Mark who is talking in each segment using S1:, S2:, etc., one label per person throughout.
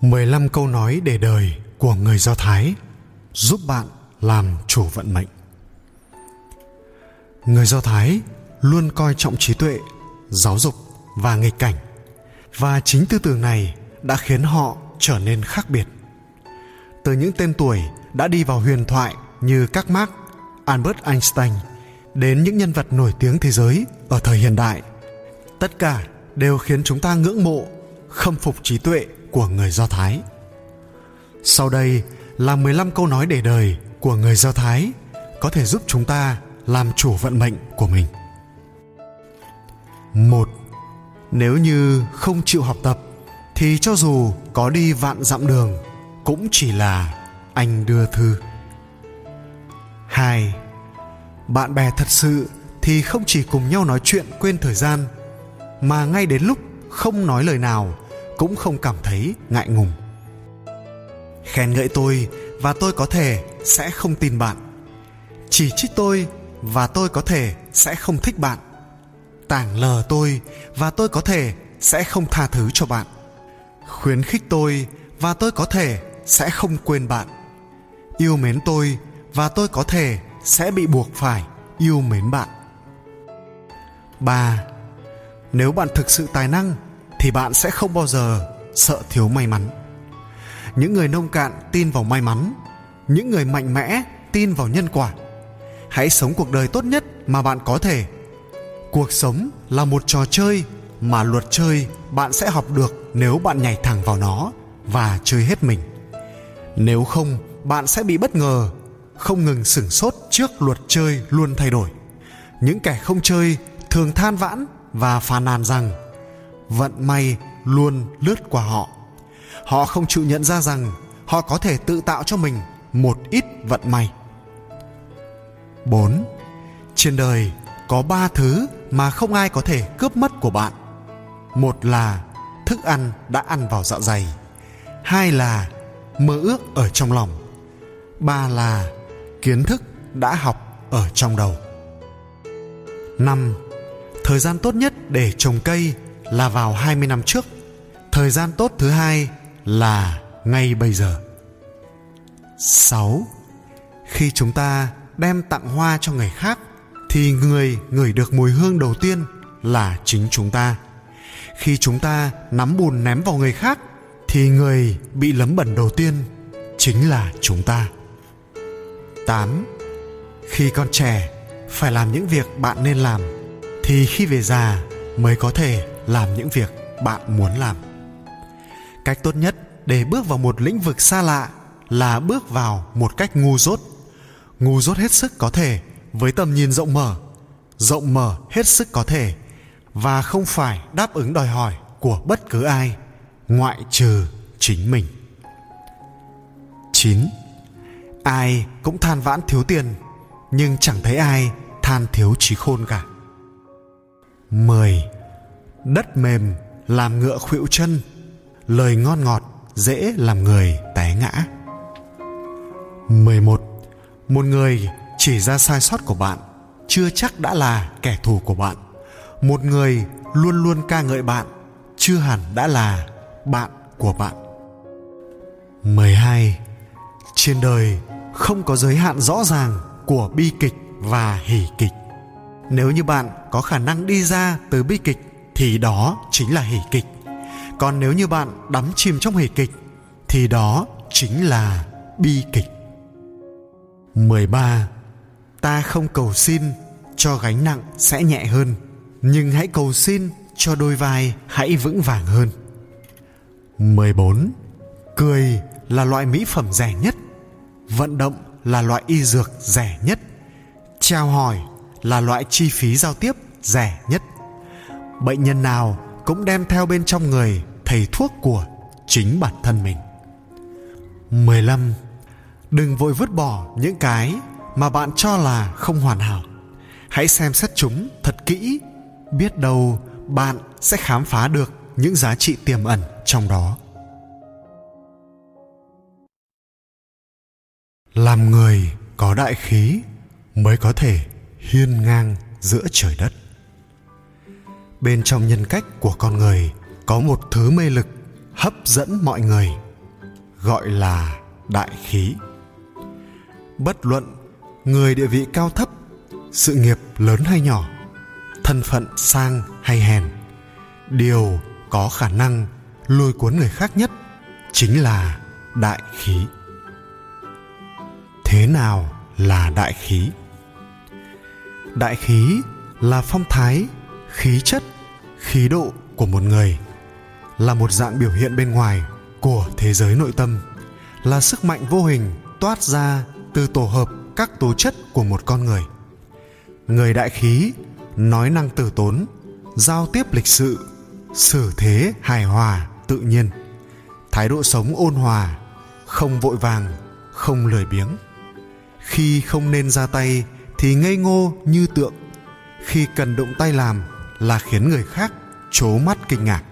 S1: 15 câu nói để đời của người Do Thái giúp bạn làm chủ vận mệnh. Người Do Thái luôn coi trọng trí tuệ, giáo dục và nghịch cảnh và chính tư tưởng này đã khiến họ trở nên khác biệt. Từ những tên tuổi đã đi vào huyền thoại như các Marx, Albert Einstein đến những nhân vật nổi tiếng thế giới ở thời hiện đại, tất cả đều khiến chúng ta ngưỡng mộ, khâm phục trí tuệ của người Do Thái. Sau đây là 15 câu nói để đời của người Do Thái có thể giúp chúng ta làm chủ vận mệnh của mình. Một, nếu như không chịu học tập thì cho dù có đi vạn dặm đường cũng chỉ là anh đưa thư. Hai, bạn bè thật sự thì không chỉ cùng nhau nói chuyện quên thời gian mà ngay đến lúc không nói lời nào cũng không cảm thấy ngại ngùng. Khen ngợi tôi và tôi có thể sẽ không tin bạn. Chỉ trích tôi và tôi có thể sẽ không thích bạn. Tảng lờ tôi và tôi có thể sẽ không tha thứ cho bạn. Khuyến khích tôi và tôi có thể sẽ không quên bạn. Yêu mến tôi và tôi có thể sẽ bị buộc phải yêu mến bạn. 3. Nếu bạn thực sự tài năng thì bạn sẽ không bao giờ sợ thiếu may mắn. Những người nông cạn tin vào may mắn, những người mạnh mẽ tin vào nhân quả. Hãy sống cuộc đời tốt nhất mà bạn có thể. Cuộc sống là một trò chơi mà luật chơi bạn sẽ học được nếu bạn nhảy thẳng vào nó và chơi hết mình. Nếu không, bạn sẽ bị bất ngờ, không ngừng sửng sốt trước luật chơi luôn thay đổi. Những kẻ không chơi thường than vãn và phàn nàn rằng vận may luôn lướt qua họ họ không chịu nhận ra rằng họ có thể tự tạo cho mình một ít vận may 4. Trên đời có ba thứ mà không ai có thể cướp mất của bạn. Một là thức ăn đã ăn vào dạ dày. Hai là mơ ước ở trong lòng. Ba là kiến thức đã học ở trong đầu. Năm, Thời gian tốt nhất để trồng cây là vào 20 năm trước. Thời gian tốt thứ hai là ngay bây giờ. 6. Khi chúng ta đem tặng hoa cho người khác, thì người ngửi được mùi hương đầu tiên là chính chúng ta. Khi chúng ta nắm bùn ném vào người khác, thì người bị lấm bẩn đầu tiên chính là chúng ta. 8. Khi còn trẻ phải làm những việc bạn nên làm, thì khi về già mới có thể làm những việc bạn muốn làm cách tốt nhất để bước vào một lĩnh vực xa lạ là bước vào một cách ngu dốt ngu dốt hết sức có thể với tầm nhìn rộng mở rộng mở hết sức có thể và không phải đáp ứng đòi hỏi của bất cứ ai, ngoại trừ chính mình 9. Ai cũng than vãn thiếu tiền, nhưng chẳng thấy ai than thiếu trí khôn cả. 10 đất mềm làm ngựa khuỵu chân, lời ngon ngọt dễ làm người té ngã 11. Một người chỉ ra sai sót của bạn, chưa chắc đã là kẻ thù của bạn. Một người luôn luôn ca ngợi bạn, chưa hẳn đã là bạn của bạn. 12. Trên đời không có giới hạn rõ ràng của bi kịch và hỉ kịch. Nếu như bạn có khả năng đi ra từ bi kịch thì đó chính là hỉ kịch. Còn nếu như bạn đắm chìm trong hỉ kịch, thì đó chính là bi kịch. 13 ta không cầu xin cho gánh nặng sẽ nhẹ hơn, nhưng hãy cầu xin cho đôi vai hãy vững vàng hơn. 14 cười là loại mỹ phẩm rẻ nhất, vận động là loại y dược rẻ nhất, trao hỏi là loại chi phí giao tiếp rẻ nhất bệnh nhân nào cũng đem theo bên trong người thầy thuốc của chính bản thân mình. 15 đừng vội vứt bỏ những cái mà bạn cho là không hoàn hảo. Hãy xem xét chúng thật kỹ, biết đâu bạn sẽ khám phá được những giá trị tiềm ẩn trong đó. Làm người có đại khí mới có thể hiên ngang giữa trời đất bên trong nhân cách của con người có một thứ mê lực hấp dẫn mọi người, gọi là đại khí. Bất luận người địa vị cao thấp, sự nghiệp lớn hay nhỏ, thân phận sang hay hèn, điều có khả năng lôi cuốn người khác nhất chính là đại khí. Thế nào là đại khí? Đại khí là phong thái, khí chất khí độ của một người là một dạng biểu hiện bên ngoài của thế giới nội tâm, là sức mạnh vô hình toát ra từ tổ hợp các tố chất của một con người. Người đại khí, nói năng từ tốn, giao tiếp lịch sự, xử thế hài hòa, tự nhiên. Thái độ sống ôn hòa, không vội vàng, không lười biếng. Khi không nên ra tay thì ngây ngô như tượng. Khi cần động tay làm là khiến người khác trố mắt kinh ngạc.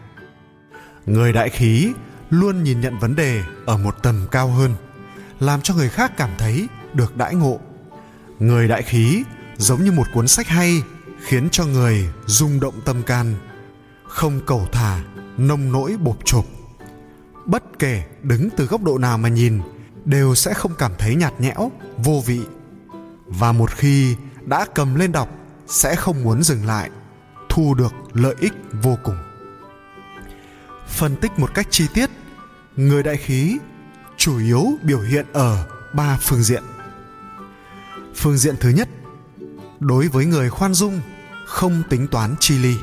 S1: Người đại khí luôn nhìn nhận vấn đề ở một tầm cao hơn, làm cho người khác cảm thấy được đãi ngộ. Người đại khí giống như một cuốn sách hay, khiến cho người rung động tâm can, không cầu thả, nông nỗi bộp chộp. Bất kể đứng từ góc độ nào mà nhìn, đều sẽ không cảm thấy nhạt nhẽo, vô vị. Và một khi đã cầm lên đọc, sẽ không muốn dừng lại thu được lợi ích vô cùng. Phân tích một cách chi tiết, người đại khí chủ yếu biểu hiện ở ba phương diện. Phương diện thứ nhất, đối với người khoan dung, không tính toán chi ly.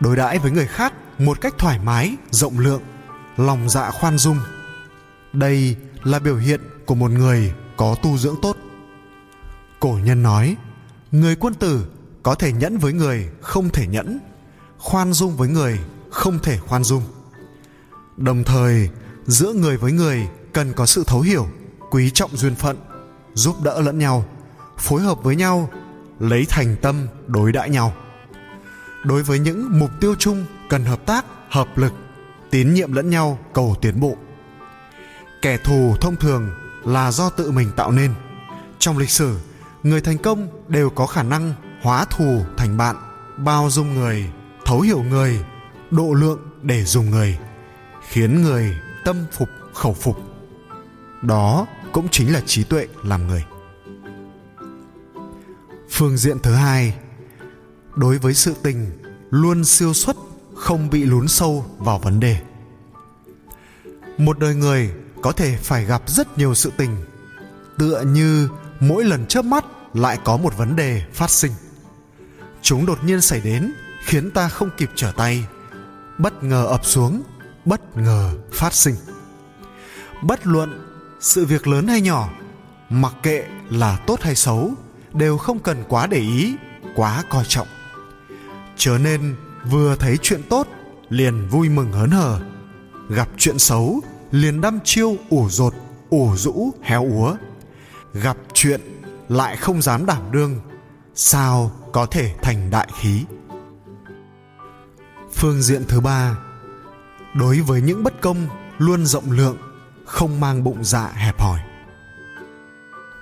S1: Đối đãi với người khác một cách thoải mái, rộng lượng, lòng dạ khoan dung. Đây là biểu hiện của một người có tu dưỡng tốt. Cổ nhân nói, người quân tử có thể nhẫn với người, không thể nhẫn. Khoan dung với người, không thể khoan dung. Đồng thời, giữa người với người cần có sự thấu hiểu, quý trọng duyên phận, giúp đỡ lẫn nhau, phối hợp với nhau, lấy thành tâm đối đãi nhau. Đối với những mục tiêu chung cần hợp tác, hợp lực, tín nhiệm lẫn nhau, cầu tiến bộ. Kẻ thù thông thường là do tự mình tạo nên. Trong lịch sử, người thành công đều có khả năng hóa thù thành bạn, bao dung người, thấu hiểu người, độ lượng để dùng người, khiến người tâm phục, khẩu phục. Đó cũng chính là trí tuệ làm người. Phương diện thứ hai, đối với sự tình luôn siêu xuất, không bị lún sâu vào vấn đề. Một đời người có thể phải gặp rất nhiều sự tình, tựa như mỗi lần chớp mắt lại có một vấn đề phát sinh chúng đột nhiên xảy đến, khiến ta không kịp trở tay. Bất ngờ ập xuống, bất ngờ phát sinh. Bất luận sự việc lớn hay nhỏ, mặc kệ là tốt hay xấu, đều không cần quá để ý, quá coi trọng. Trở nên vừa thấy chuyện tốt, liền vui mừng hớn hở. Gặp chuyện xấu, liền đăm chiêu ủ rột, ủ rũ, héo úa. Gặp chuyện lại không dám đảm đương sao có thể thành đại khí? Phương diện thứ ba, đối với những bất công luôn rộng lượng, không mang bụng dạ hẹp hòi.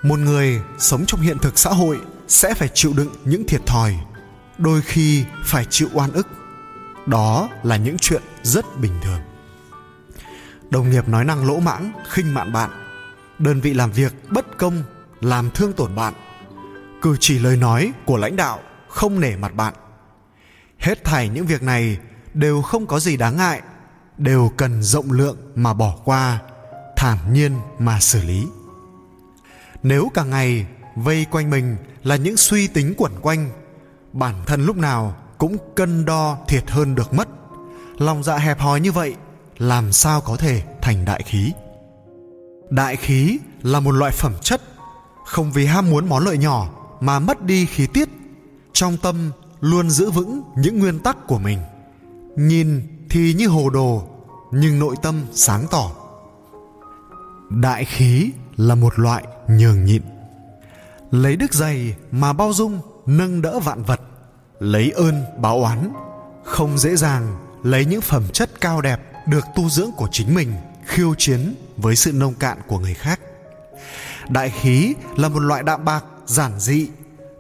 S1: Một người sống trong hiện thực xã hội sẽ phải chịu đựng những thiệt thòi, đôi khi phải chịu oan ức. Đó là những chuyện rất bình thường. Đồng nghiệp nói năng lỗ mãng, khinh mạn bạn. Đơn vị làm việc bất công, làm thương tổn bạn cử chỉ lời nói của lãnh đạo không nể mặt bạn. Hết thảy những việc này đều không có gì đáng ngại, đều cần rộng lượng mà bỏ qua, thản nhiên mà xử lý. Nếu cả ngày vây quanh mình là những suy tính quẩn quanh, bản thân lúc nào cũng cân đo thiệt hơn được mất. Lòng dạ hẹp hòi như vậy, làm sao có thể thành đại khí? Đại khí là một loại phẩm chất, không vì ham muốn món lợi nhỏ mà mất đi khí tiết, trong tâm luôn giữ vững những nguyên tắc của mình. Nhìn thì như hồ đồ, nhưng nội tâm sáng tỏ. Đại khí là một loại nhường nhịn. Lấy đức dày mà bao dung, nâng đỡ vạn vật. Lấy ơn báo oán, không dễ dàng lấy những phẩm chất cao đẹp được tu dưỡng của chính mình, khiêu chiến với sự nông cạn của người khác. Đại khí là một loại đạm bạc giản dị,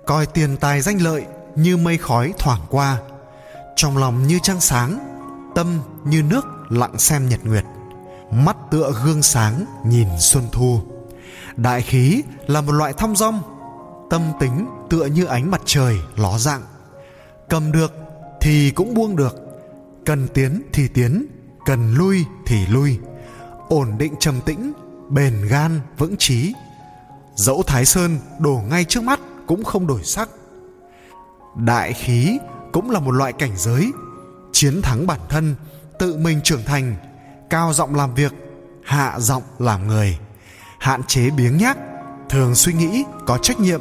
S1: coi tiền tài danh lợi như mây khói thoảng qua. Trong lòng như trăng sáng, tâm như nước lặng xem nhật nguyệt, mắt tựa gương sáng nhìn xuân thu. Đại khí là một loại thong dong, tâm tính tựa như ánh mặt trời ló dạng. Cầm được thì cũng buông được, cần tiến thì tiến, cần lui thì lui. Ổn định trầm tĩnh, bền gan vững trí dẫu thái sơn đổ ngay trước mắt cũng không đổi sắc. Đại khí cũng là một loại cảnh giới, chiến thắng bản thân, tự mình trưởng thành, cao giọng làm việc, hạ giọng làm người, hạn chế biếng nhác, thường suy nghĩ có trách nhiệm,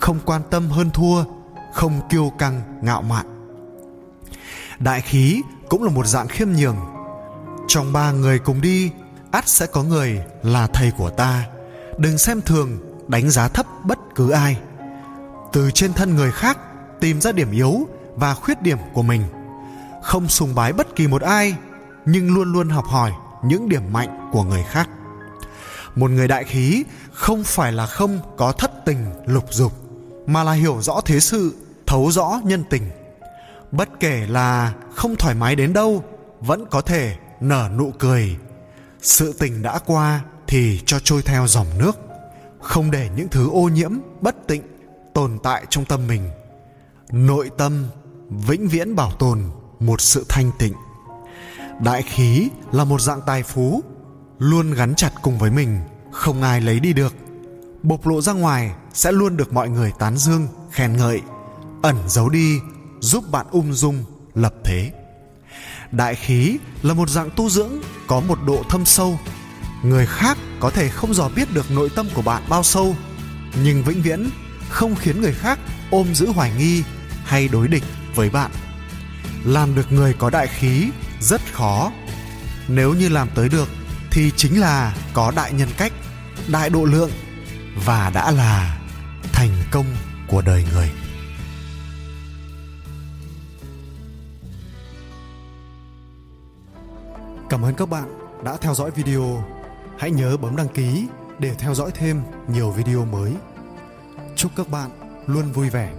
S1: không quan tâm hơn thua, không kiêu căng, ngạo mạn. Đại khí cũng là một dạng khiêm nhường. Trong ba người cùng đi, ắt sẽ có người là thầy của ta. Đừng xem thường đánh giá thấp bất cứ ai. Từ trên thân người khác, tìm ra điểm yếu và khuyết điểm của mình. Không sùng bái bất kỳ một ai, nhưng luôn luôn học hỏi những điểm mạnh của người khác. Một người đại khí không phải là không có thất tình, lục dục, mà là hiểu rõ thế sự, thấu rõ nhân tình. Bất kể là không thoải mái đến đâu, vẫn có thể nở nụ cười. Sự tình đã qua thì cho trôi theo dòng nước không để những thứ ô nhiễm, bất tịnh tồn tại trong tâm mình. Nội tâm vĩnh viễn bảo tồn một sự thanh tịnh. Đại khí là một dạng tài phú, luôn gắn chặt cùng với mình, không ai lấy đi được. Bộc lộ ra ngoài sẽ luôn được mọi người tán dương, khen ngợi, ẩn giấu đi, giúp bạn ung dung, lập thế. Đại khí là một dạng tu dưỡng có một độ thâm sâu người khác có thể không dò biết được nội tâm của bạn bao sâu, nhưng vĩnh viễn không khiến người khác ôm giữ hoài nghi hay đối địch với bạn. Làm được người có đại khí rất khó. Nếu như làm tới được thì chính là có đại nhân cách, đại độ lượng và đã là thành công của đời người. Cảm ơn các bạn đã theo dõi video hãy nhớ bấm đăng ký để theo dõi thêm nhiều video mới. Chúc các bạn luôn vui vẻ.